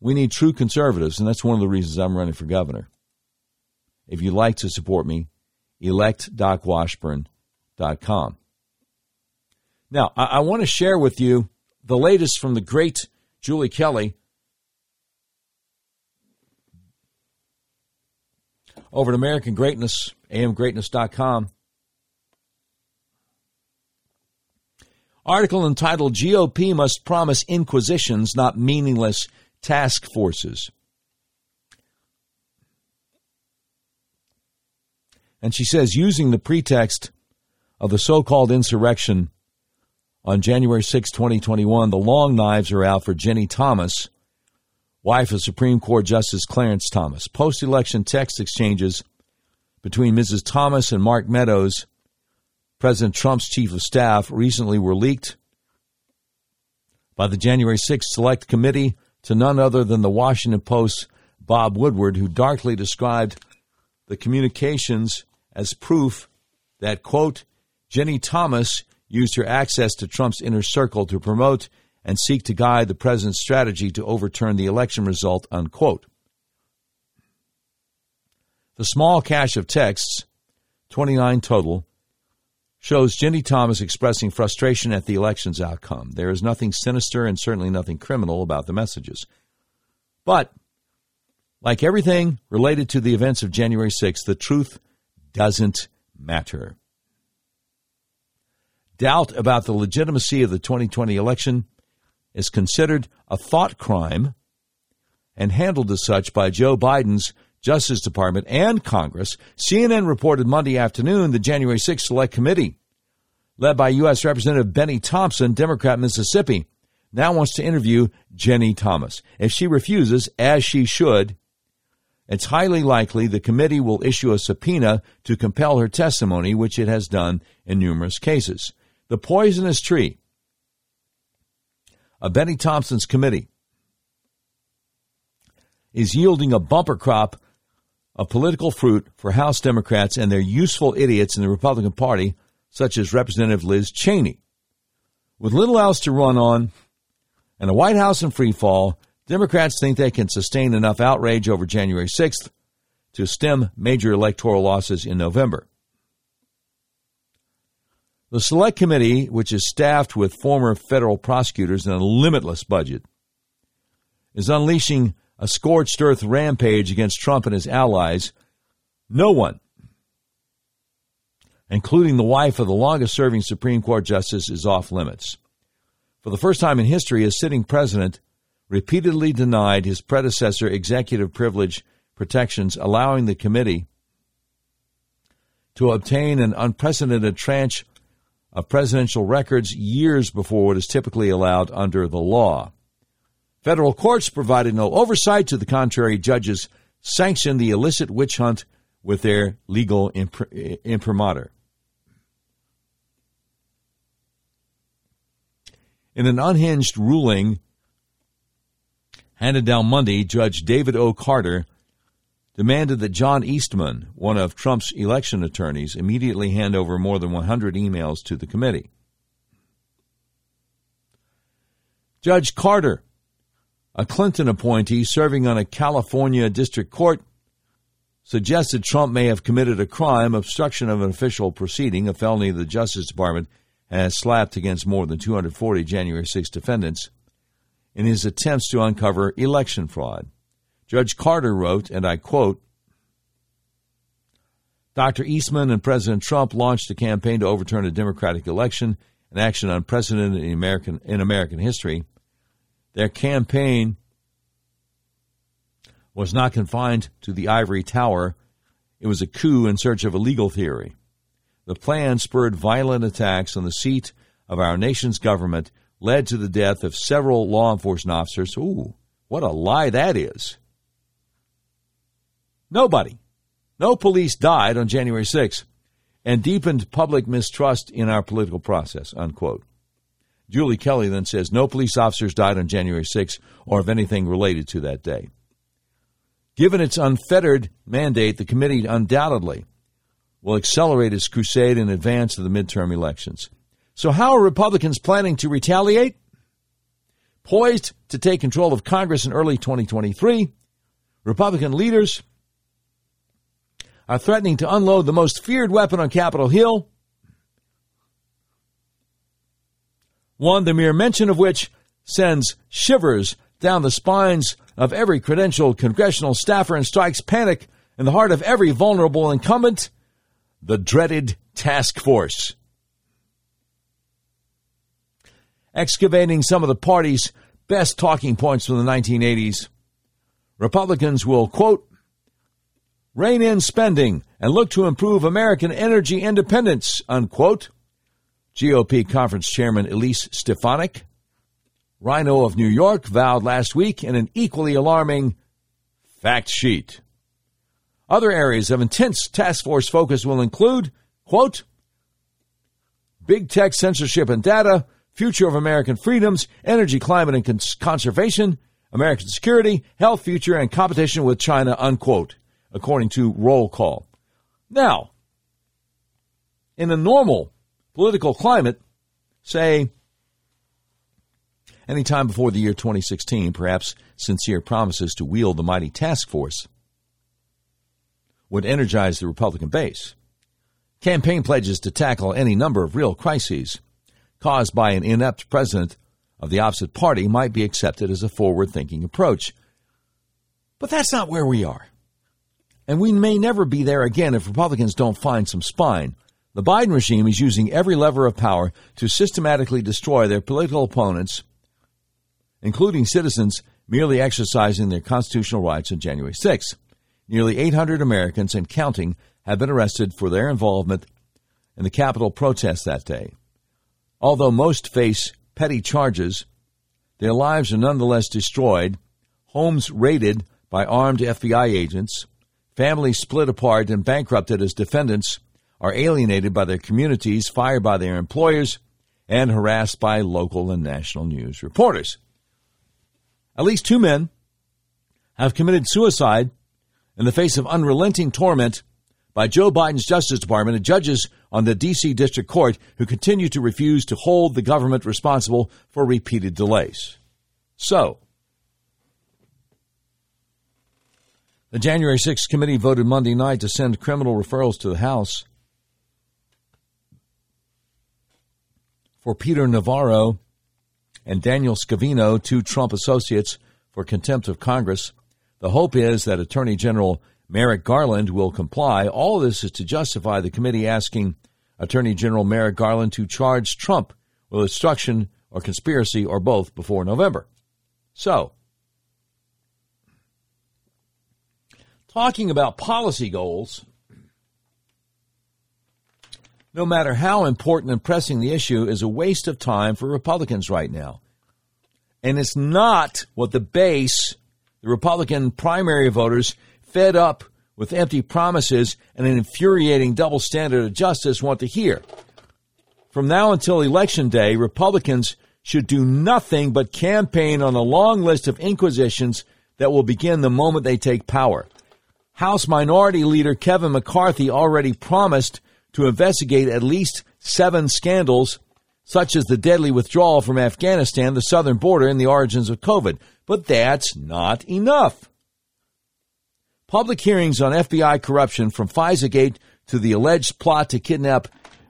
We need true conservatives, and that's one of the reasons I'm running for governor. If you'd like to support me, electdocwashburn.com. Now, I, I want to share with you the latest from the great Julie Kelly over at American Greatness, amgreatness.com. Article entitled GOP Must Promise Inquisitions, Not Meaningless Task Forces. And she says, using the pretext of the so called insurrection on January 6, 2021, the long knives are out for Ginni Thomas wife of Supreme Court Justice Clarence Thomas. Post election text exchanges between Mrs. Thomas and Mark Meadows, President Trump's chief of staff, recently were leaked by the January 6 Select Committee to none other than the Washington Post's Bob Woodward, who darkly described the communications as proof that, quote, Ginni Thomas used her access to Trump's inner circle to promote and seek to guide the president's strategy to overturn the election result, unquote. The small cache of texts, 29 total, shows Ginni Thomas expressing frustration at the election's outcome. There is nothing sinister and certainly nothing criminal about the messages. But, like everything related to the events of January 6th, the truth doesn't matter. Doubt about the legitimacy of the 2020 election is considered a thought crime and handled as such by Joe Biden's Justice Department and Congress. CNN reported Monday afternoon the January 6th Select Committee, led by U.S. Representative Bennie Thompson, Democrat, Mississippi, now wants to interview Ginni Thomas. If she refuses, as she should, it's highly likely the committee will issue a subpoena to compel her testimony, which it has done in numerous cases. The poisonous tree of Bennie Thompson's committee is yielding a bumper crop of political fruit for House Democrats and their useful idiots in the Republican Party such as Representative Liz Cheney. With little else to run on and a White House in free fall, Democrats think they can sustain enough outrage over January 6th to stem major electoral losses in November. The Select Committee, which is staffed with former federal prosecutors and a limitless budget, is unleashing a scorched earth rampage against Trump and his allies. No one, including the wife of the longest serving Supreme Court justice, is off limits. For the first time in history, a sitting president repeatedly denied his predecessor executive privilege protections, allowing the committee to obtain an unprecedented tranche of presidential records years before what is typically allowed under the law. Federal courts provided no oversight. To the contrary, judges sanctioned the illicit witch hunt with their legal imprimatur. In an unhinged ruling handed down Monday, Judge David O. Carter demanded that John Eastman, one of Trump's election attorneys, immediately hand over more than 100 emails to the committee. Judge Carter, a Clinton appointee serving on a California district court, suggested Trump may have committed a crime, obstruction of an official proceeding, a felony the Justice Department has slapped against more than 240 January 6 defendants in his attempts to uncover election fraud. Judge Carter wrote, and I quote, Dr. Eastman and President Trump launched a campaign to overturn a Democratic election, an action unprecedented in American, in American history. Their campaign was not confined to the ivory tower. It was a coup in search of a legal theory. The plan spurred violent attacks on the seat of our nation's government, led to the death of several law enforcement officers. Ooh, what a lie that is. Nobody, no police died on January 6th and deepened public mistrust in our political process, unquote. Julie Kelly then says no police officers died on January 6th or of anything related to that day. Given its unfettered mandate, the committee undoubtedly will accelerate its crusade in advance of the midterm elections. So, how are Republicans planning to retaliate? Poised to take control of Congress in early 2023, Republican leaders are threatening to unload the most feared weapon on Capitol Hill, one the mere mention of which sends shivers down the spines of every credentialed congressional staffer and strikes panic in the heart of every vulnerable incumbent the dreaded task force. Excavating some of the party's best talking points from the 1980s, Republicans will, quote, rein in spending and look to improve American energy independence, unquote. GOP conference chairman Elise Stefanik, RINO of New York, vowed last week in an equally alarming fact sheet. Other areas of intense task force focus will include, quote, big tech censorship and data, future of American freedoms, energy, climate, and cons- conservation, American security, health, future, and competition with China, unquote, according to roll call. Now, in a normal political climate, say any time before the year 2016, perhaps sincere promises to wield the mighty task force would energize the Republican base. Campaign pledges to tackle any number of real crises caused by an inept president of the opposite party might be accepted as a forward thinking approach. But that's not where we are. And we may never be there again if Republicans don't find some spine. The Biden regime is using every lever of power to systematically destroy their political opponents, including citizens merely exercising their constitutional rights on January 6th. Nearly 800 Americans and counting have been arrested for their involvement in the Capitol protest that day. Although most face petty charges, their lives are nonetheless destroyed, homes raided by armed FBI agents, families split apart and bankrupted as defendants are alienated by their communities, fired by their employers, and harassed by local and national news reporters. At least two men have committed suicide in the face of unrelenting torment by Joe Biden's Justice Department, and judges on the D.C. District Court who continue to refuse to hold the government responsible for repeated delays. So, the January 6th committee voted Monday night to send criminal referrals to the House for Peter Navarro and Daniel Scavino, two Trump associates, for contempt of Congress. The hope is that Attorney General Merrick Garland will comply. All this is to justify the committee asking Attorney General Merrick Garland to charge Trump with obstruction or conspiracy or both before November. So, talking about policy goals, no matter how important and pressing the issue, is a waste of time for Republicans right now. And it's not what the base, the Republican primary voters, fed up with empty promises and an infuriating double standard of justice want to hear. From now until Election Day, Republicans should do nothing but campaign on a long list of inquisitions that will begin the moment they take power. House Minority Leader Kevin McCarthy already promised to investigate at least seven scandals, such as the deadly withdrawal from Afghanistan, the southern border, and the origins of COVID. But that's not enough. Public hearings on FBI corruption from FISAgate to the alleged plot to kidnap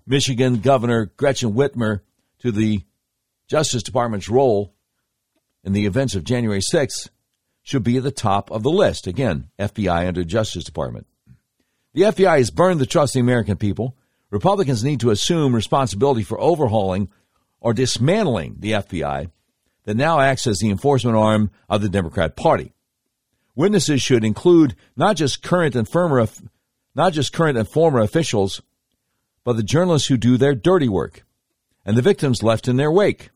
Michigan Governor Gretchen Whitmer to the Justice Department's role in the events of January 6th should be at the top of the list. Again, FBI under Justice Department. The FBI has burned the trust of the American people. Republicans need to assume responsibility for overhauling or dismantling the FBI that now acts as the enforcement arm of the Democrat Party. Witnesses should include not just current and former, not just current and former officials, but the journalists who do their dirty work and the victims left in their wake.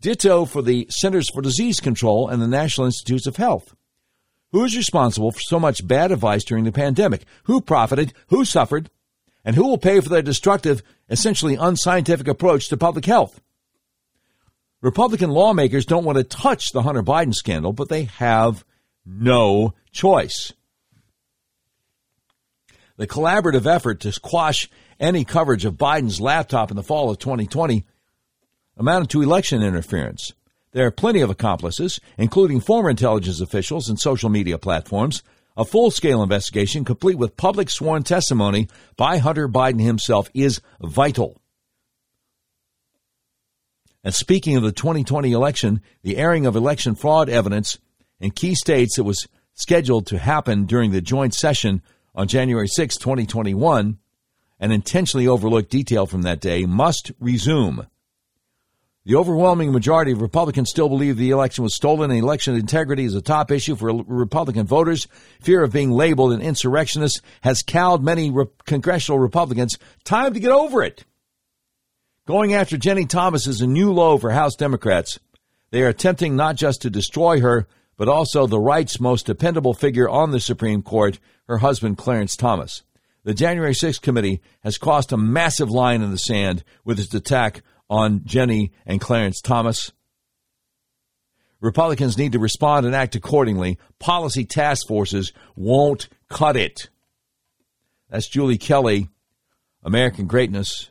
Ditto for the Centers for Disease Control and the National Institutes of Health. Who is responsible for so much bad advice during the pandemic? Who profited? Who suffered? And who will pay for their destructive, essentially unscientific approach to public health? Republican lawmakers don't want to touch the Hunter Biden scandal, but they have no choice. The collaborative effort to quash any coverage of Biden's laptop in the fall of 2020 amounted to election interference. There are plenty of accomplices, including former intelligence officials and social media platforms. A full scale investigation, complete with public sworn testimony by Hunter Biden himself, is vital. And speaking of the 2020 election, the airing of election fraud evidence in key states that was scheduled to happen during the joint session on January 6, 2021, an intentionally overlooked detail from that day, must resume. The overwhelming majority of Republicans still believe the election was stolen and election integrity is a top issue for Republican voters. Fear of being labeled an insurrectionist has cowed many re- congressional Republicans. Time to get over it. Going after Ginni Thomas is a new low for House Democrats. They are attempting not just to destroy her, but also the right's most dependable figure on the Supreme Court, her husband Clarence Thomas. The January 6th committee has crossed a massive line in the sand with its attack on Ginni and Clarence Thomas. Republicans need to respond and act accordingly. Policy task forces won't cut it. That's Julie Kelly, American Greatness.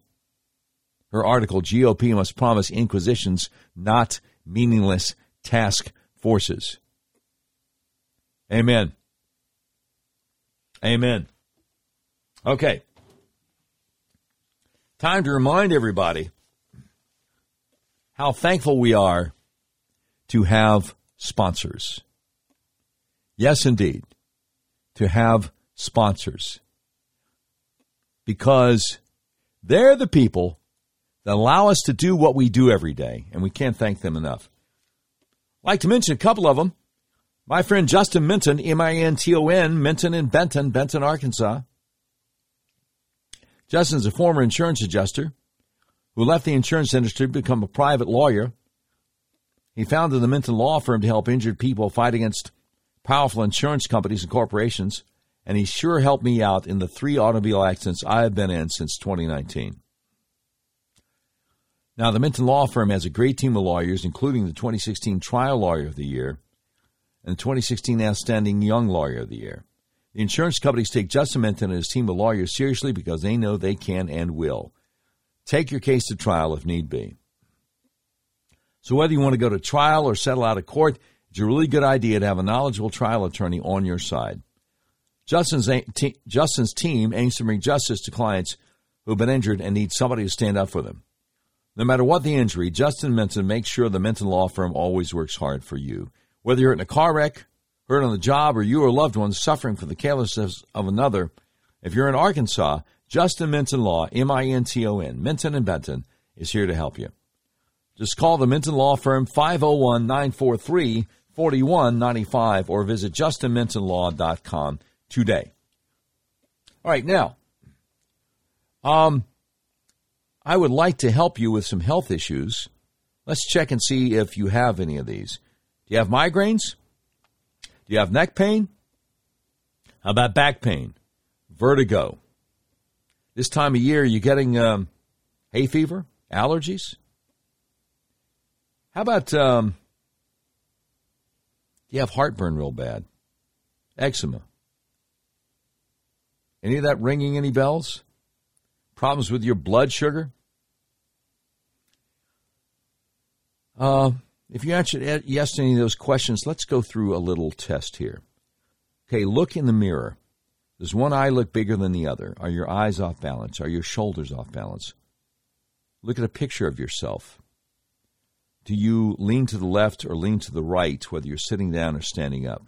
Her article, GOP Must Promise Inquisitions, Not Meaningless Task Forces. Amen. Amen. Okay. Time to remind everybody how thankful we are to have sponsors. Yes, indeed, to have sponsors. Because they're the people that allow us to do what we do every day, and we can't thank them enough. I'd like to mention a couple of them. My friend Justin Minton, M I N T O N, Minton in Benton, Benton, Arkansas. Justin's a former insurance adjuster who left the insurance industry to become a private lawyer. He founded the Minton Law Firm to help injured people fight against powerful insurance companies and corporations, and he sure helped me out in the three automobile accidents I have been in since 2019. Now, the Minton Law Firm has a great team of lawyers, including the 2016 Trial Lawyer of the Year and the 2016 Outstanding Young Lawyer of the Year. The insurance companies take Justin Minton and his team of lawyers seriously because they know they can and will. Take your case to trial if need be. So, whether you want to go to trial or settle out of court, it's a really good idea to have a knowledgeable trial attorney on your side. Justin's, Justin's team aims to bring justice to clients who have been injured and need somebody to stand up for them. No matter what the injury, Justin Minton makes sure the Minton Law Firm always works hard for you. Whether you're in a car wreck, hurt on the job, or you or loved ones suffering from the carelessness of another, if you're in Arkansas, Justin Minton Law, M I N T O N, Minton and Benton, is here to help you. Just call the Minton Law Firm 501 943 4195 or visit justinmintonlaw.com today. All right, now, um, I would like to help you with some health issues. Let's check and see if you have any of these. Do you have migraines? Do you have neck pain? How about back pain? Vertigo? This time of year, you getting um, hay fever? Allergies? How about um, you have heartburn real bad? Eczema? Any of that ringing any bells? Problems with your blood sugar? Uh, if you answered yes to any of those questions, let's go through a little test here. Okay, look in the mirror. Does one eye look bigger than the other? Are your eyes off balance? Are your shoulders off balance? Look at a picture of yourself. Do you lean to the left or lean to the right, whether you're sitting down or standing up?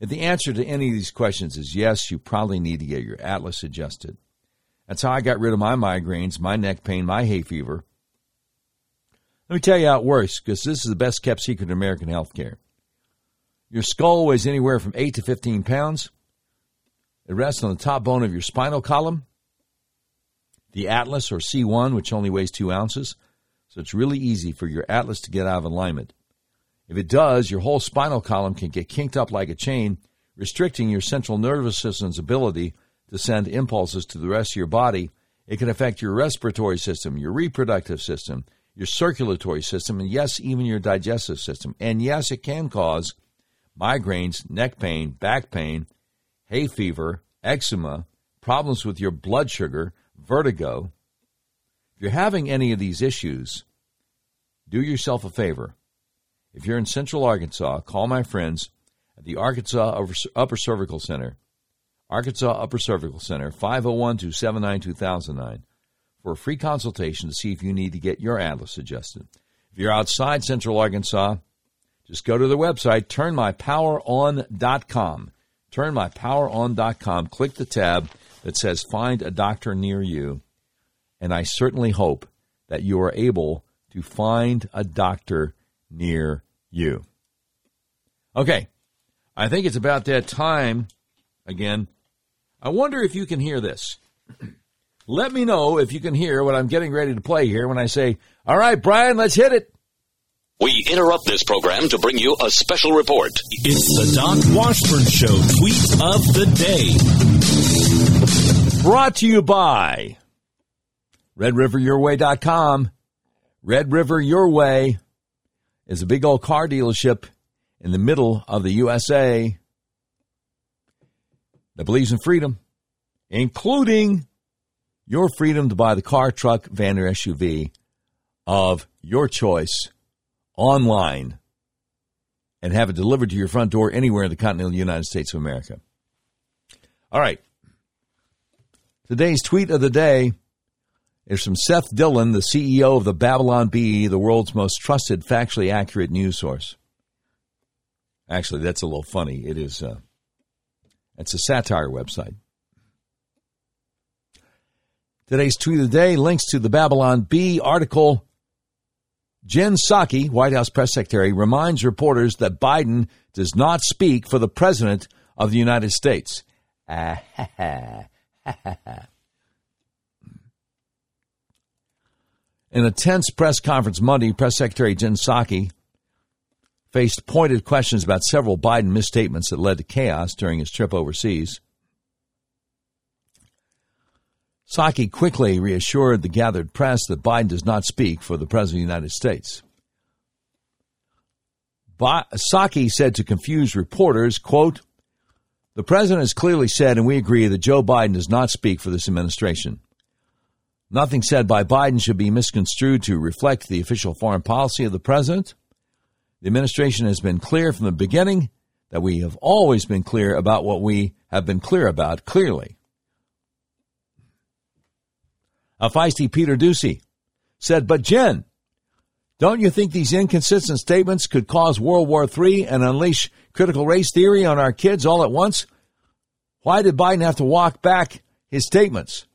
If the answer to any of these questions is yes, you probably need to get your atlas adjusted. That's how I got rid of my migraines, my neck pain, my hay fever. Let me tell you how it works, because this is the best kept secret in American healthcare. Your skull weighs anywhere from 8 to 15 pounds. It rests on the top bone of your spinal column. The atlas, or C1, which only weighs 2 ounces. So it's really easy for your atlas to get out of alignment. If it does, your whole spinal column can get kinked up like a chain, restricting your central nervous system's ability to send impulses to the rest of your body. It can affect your respiratory system, your reproductive system, your circulatory system, and yes, even your digestive system. And yes, it can cause migraines, neck pain, back pain, hay fever, eczema, problems with your blood sugar, vertigo. If you're having any of these issues, do yourself a favor if you're in central Arkansas, call my friends at the Arkansas Upper Cervical Center, Arkansas Upper Cervical Center, 501 279 2009, for a free consultation to see if you need to get your atlas adjusted. If you're outside central Arkansas, just go to the website, turnmypoweron.com. Turnmypoweron.com. Click the tab that says Find a Doctor Near You. And I certainly hope that you are able to find a doctor near you. Okay, I think it's about that time again. I wonder if you can hear this. Let me know if you can hear what I'm getting ready to play here when I say, All right, Brian, let's hit it. We interrupt this program to bring you a special report. It's the Doc Washburn Show tweet of the day. Brought to you by RedRiverYourWay.com. Red River Your Way is a big old car dealership in the middle of the USA that believes in freedom, including your freedom to buy the car, truck, van, or SUV of your choice online and have it delivered to your front door anywhere in the continental United States of America. All right. Today's tweet of the day is from Seth Dillon, the CEO of the Babylon Bee, the world's most trusted, factually accurate news source. Actually, that's a little funny. It is. Uh, it's a satire website. Today's tweet of the day links to the Babylon Bee article. Jen Psaki, White House press secretary, reminds reporters that Biden does not speak for the president of the United States. In a tense press conference Monday, Press Secretary Jen Psaki faced pointed questions about several Biden misstatements that led to chaos during his trip overseas. Psaki quickly reassured the gathered press that Biden does not speak for the President of the United States. Ba- said to confused reporters, quote, The president has clearly said, and we agree, that Joe Biden does not speak for this administration. Nothing said by Biden should be misconstrued to reflect the official foreign policy of the president. The administration has been clear from the beginning that we have always been clear about what we have been clear about clearly. A feisty Peter Doocy said, But Jen, don't you think these inconsistent statements could cause World War III and unleash critical race theory on our kids all at once? Why did Biden have to walk back his statements?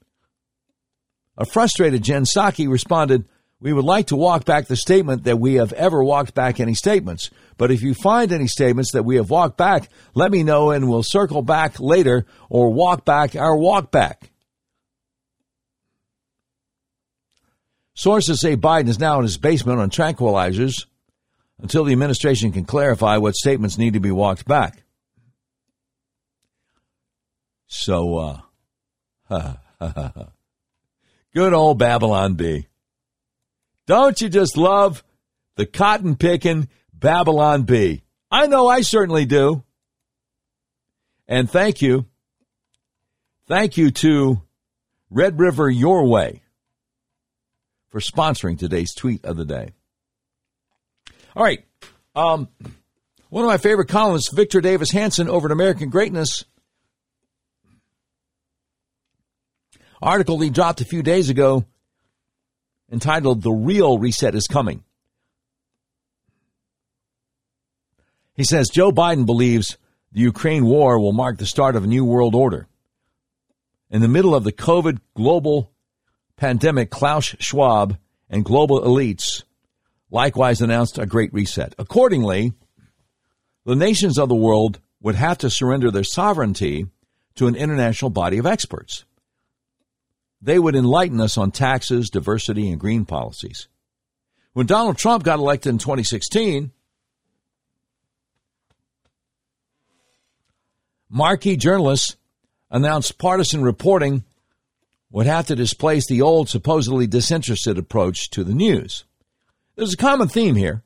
A frustrated Jen Psaki responded, We would like to walk back the statement that we have ever walked back any statements. But if you find any statements that we have walked back, let me know and we'll circle back later or walk back our walk back. Sources say Biden is now in his basement on tranquilizers until the administration can clarify what statements need to be walked back. So, uh, good old Babylon Bee. Don't you just love the cotton picking Babylon Bee? I know I certainly do. And thank you. Thank you to Red River Your Way for sponsoring today's tweet of the day. All right. Um, one of my favorite columnists, Victor Davis Hanson, over at American Greatness, article he dropped a few days ago entitled The Real Reset is Coming. He says Joe Biden believes the Ukraine war will mark the start of a new world order. In the middle of the COVID global pandemic, Klaus Schwab and global elites likewise announced a great reset. Accordingly, the nations of the world would have to surrender their sovereignty to an international body of experts. They would enlighten us on taxes, diversity, and green policies. When Donald Trump got elected in 2016, marquee journalists announced partisan reporting would have to displace the old, supposedly disinterested approach to the news. There's a common theme here.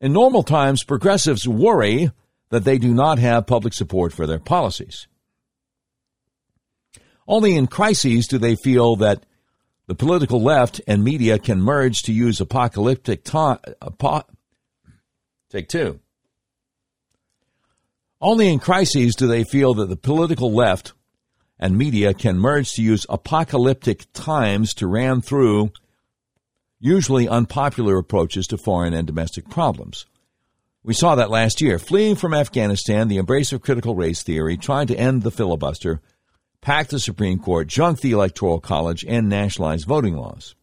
In normal times, progressives worry that they do not have public support for their policies. Only in crises do they feel that the political left and media can merge to use apocalyptic time. Apo- Take two. Only in crises do they feel that the political left and media can merge to use apocalyptic times to ram through usually unpopular approaches to foreign and domestic problems. We saw that last year, fleeing from Afghanistan, the embrace of critical race theory, trying to end the filibuster, pack the Supreme Court, junk the Electoral College, and nationalize voting laws.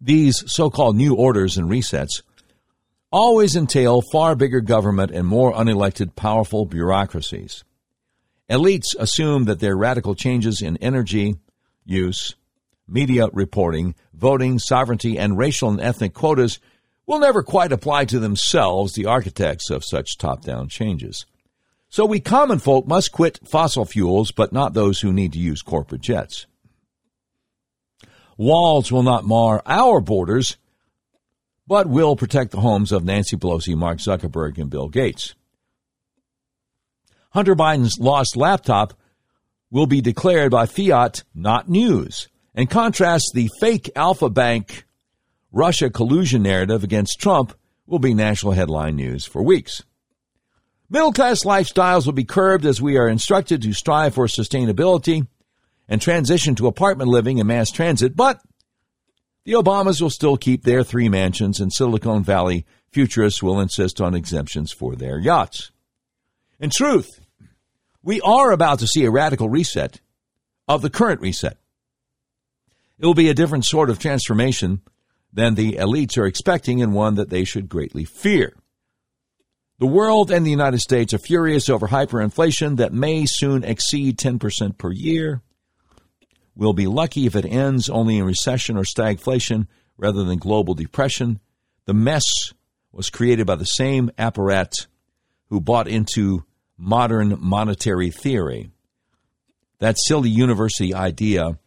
These so called new orders and resets always entail far bigger government and more unelected, powerful bureaucracies. Elites assume that their radical changes in energy use, media reporting, voting, sovereignty, and racial and ethnic quotas will never quite apply to themselves, the architects of such top down changes. So we common folk must quit fossil fuels, but not those who need to use corporate jets. Walls will not mar our borders, but will protect the homes of Nancy Pelosi, Mark Zuckerberg, and Bill Gates. Hunter Biden's lost laptop will be declared by fiat not news and contrast the fake Alfa Bank Russia collusion narrative against Trump will be national headline news for weeks. Middle class lifestyles will be curbed as we are instructed to strive for sustainability and transition to apartment living and mass transit, but the Obamas will still keep their three mansions and Silicon Valley futurists will insist on exemptions for their yachts. In truth, we are about to see a radical reset of the current reset. It will be a different sort of transformation than the elites are expecting and one that they should greatly fear. The world and the United States are furious over hyperinflation that may soon exceed 10% per year. We'll be lucky if it ends only in recession or stagflation rather than global depression. The mess was created by the same apparat who bought into modern monetary theory. That silly university idea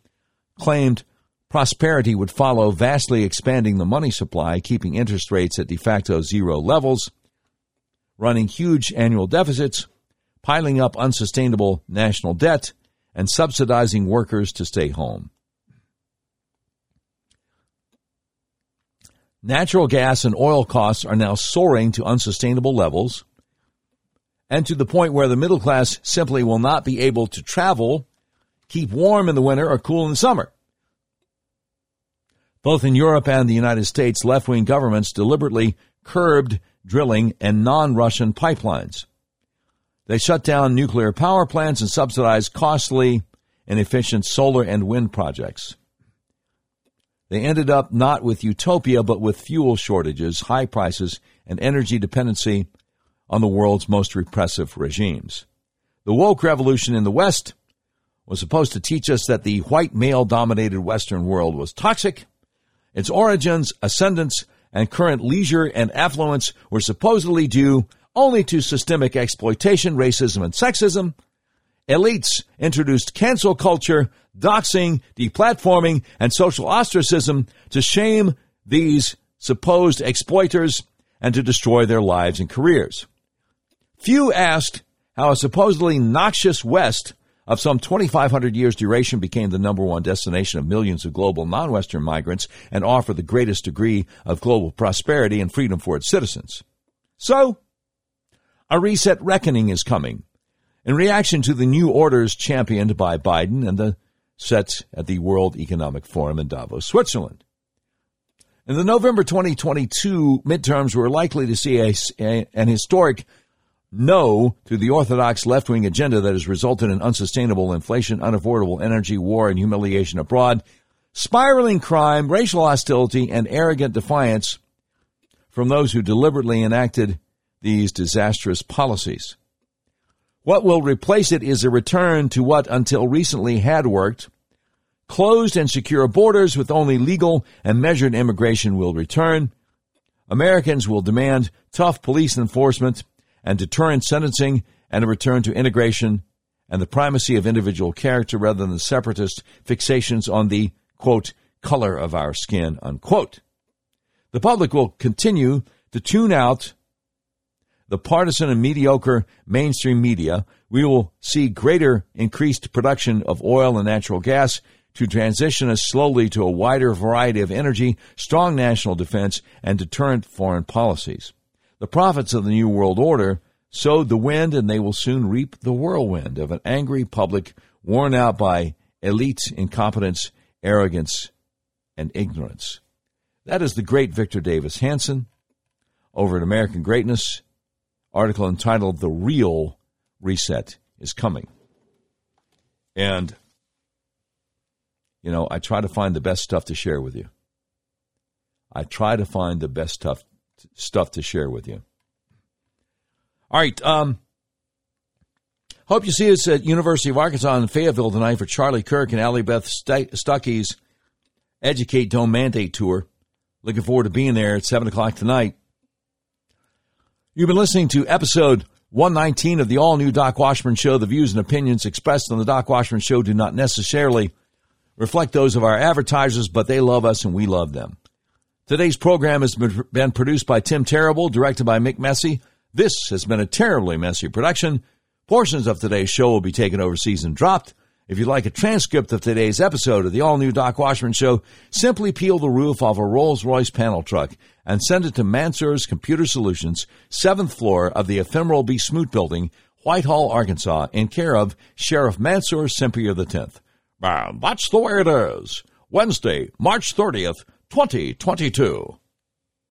claimed prosperity would follow vastly expanding the money supply, keeping interest rates at de facto zero levels, running huge annual deficits, piling up unsustainable national debt, and subsidizing workers to stay home. Natural gas and oil costs are now soaring to unsustainable levels and to the point where the middle class simply will not be able to travel, keep warm in the winter, or cool in the summer. Both in Europe and the United States, left wing governments deliberately curbed drilling and non Russian pipelines. They shut down nuclear power plants and subsidized costly and efficient solar and wind projects. They ended up not with utopia, but with fuel shortages, high prices, and energy dependency on the world's most repressive regimes. The woke revolution in the West was supposed to teach us that the white male dominated Western world was toxic. Its origins, ascendance, and current leisure and affluence were supposedly due only to systemic exploitation, racism, and sexism. Elites introduced cancel culture, doxing, deplatforming, and social ostracism to shame these supposed exploiters and to destroy their lives and careers. Few asked how a supposedly noxious West of some 2,500 years duration became the number one destination of millions of global non-Western migrants and offer the greatest degree of global prosperity and freedom for its citizens. So, a reset reckoning is coming in reaction to the new orders championed by Biden and the sets at the World Economic Forum in Davos, Switzerland. In the November 2022 midterms, we're likely to see a, a, an historic no to the orthodox left wing agenda that has resulted in unsustainable inflation, unaffordable energy, war, and humiliation abroad, spiraling crime, racial hostility, and arrogant defiance from those who deliberately enacted these disastrous policies. What will replace it is a return to what until recently had worked. Closed and secure borders with only legal and measured immigration will return. Americans will demand tough police enforcement and deterrent sentencing and a return to integration and the primacy of individual character rather than the separatist fixations on the, quote, color of our skin, unquote. The public will continue to tune out the partisan and mediocre mainstream media. We will see greater increased production of oil and natural gas to transition us slowly to a wider variety of energy, strong national defense, and deterrent foreign policies. The prophets of the New World Order sowed the wind, and they will soon reap the whirlwind of an angry public worn out by elite incompetence, arrogance, and ignorance. That is the great Victor Davis Hanson over at American Greatness, article entitled The Real Reset is Coming. And, you know, I try to find the best stuff to share with you. I try to find the best stuff stuff to share with you. All right. Um, hope you see us at University of Arkansas in Fayetteville tonight for Charlie Kirk and Allie Beth Stuckey's Educate Don't Mandate tour. Looking forward to being there at 7 o'clock tonight. You've been listening to episode 119 of the all new Doc Washburn Show. The views and opinions expressed on the Doc Washburn Show do not necessarily reflect those of our advertisers, but they love us and we love them. Today's program has been produced by Tim Terrible, directed by Mick Messy. This has been a terribly messy production. Portions of today's show will be taken overseas and dropped. If you'd like a transcript of today's episode of the all new Doc Washburn Show, simply peel the roof off a Rolls Royce panel truck and send it to Mansur's Computer Solutions, seventh floor of the ephemeral B. Smoot Building, Whitehall, Arkansas, in care of Sheriff Mansur Sempier X. That's the way it is. Wednesday, March 30th, 2022.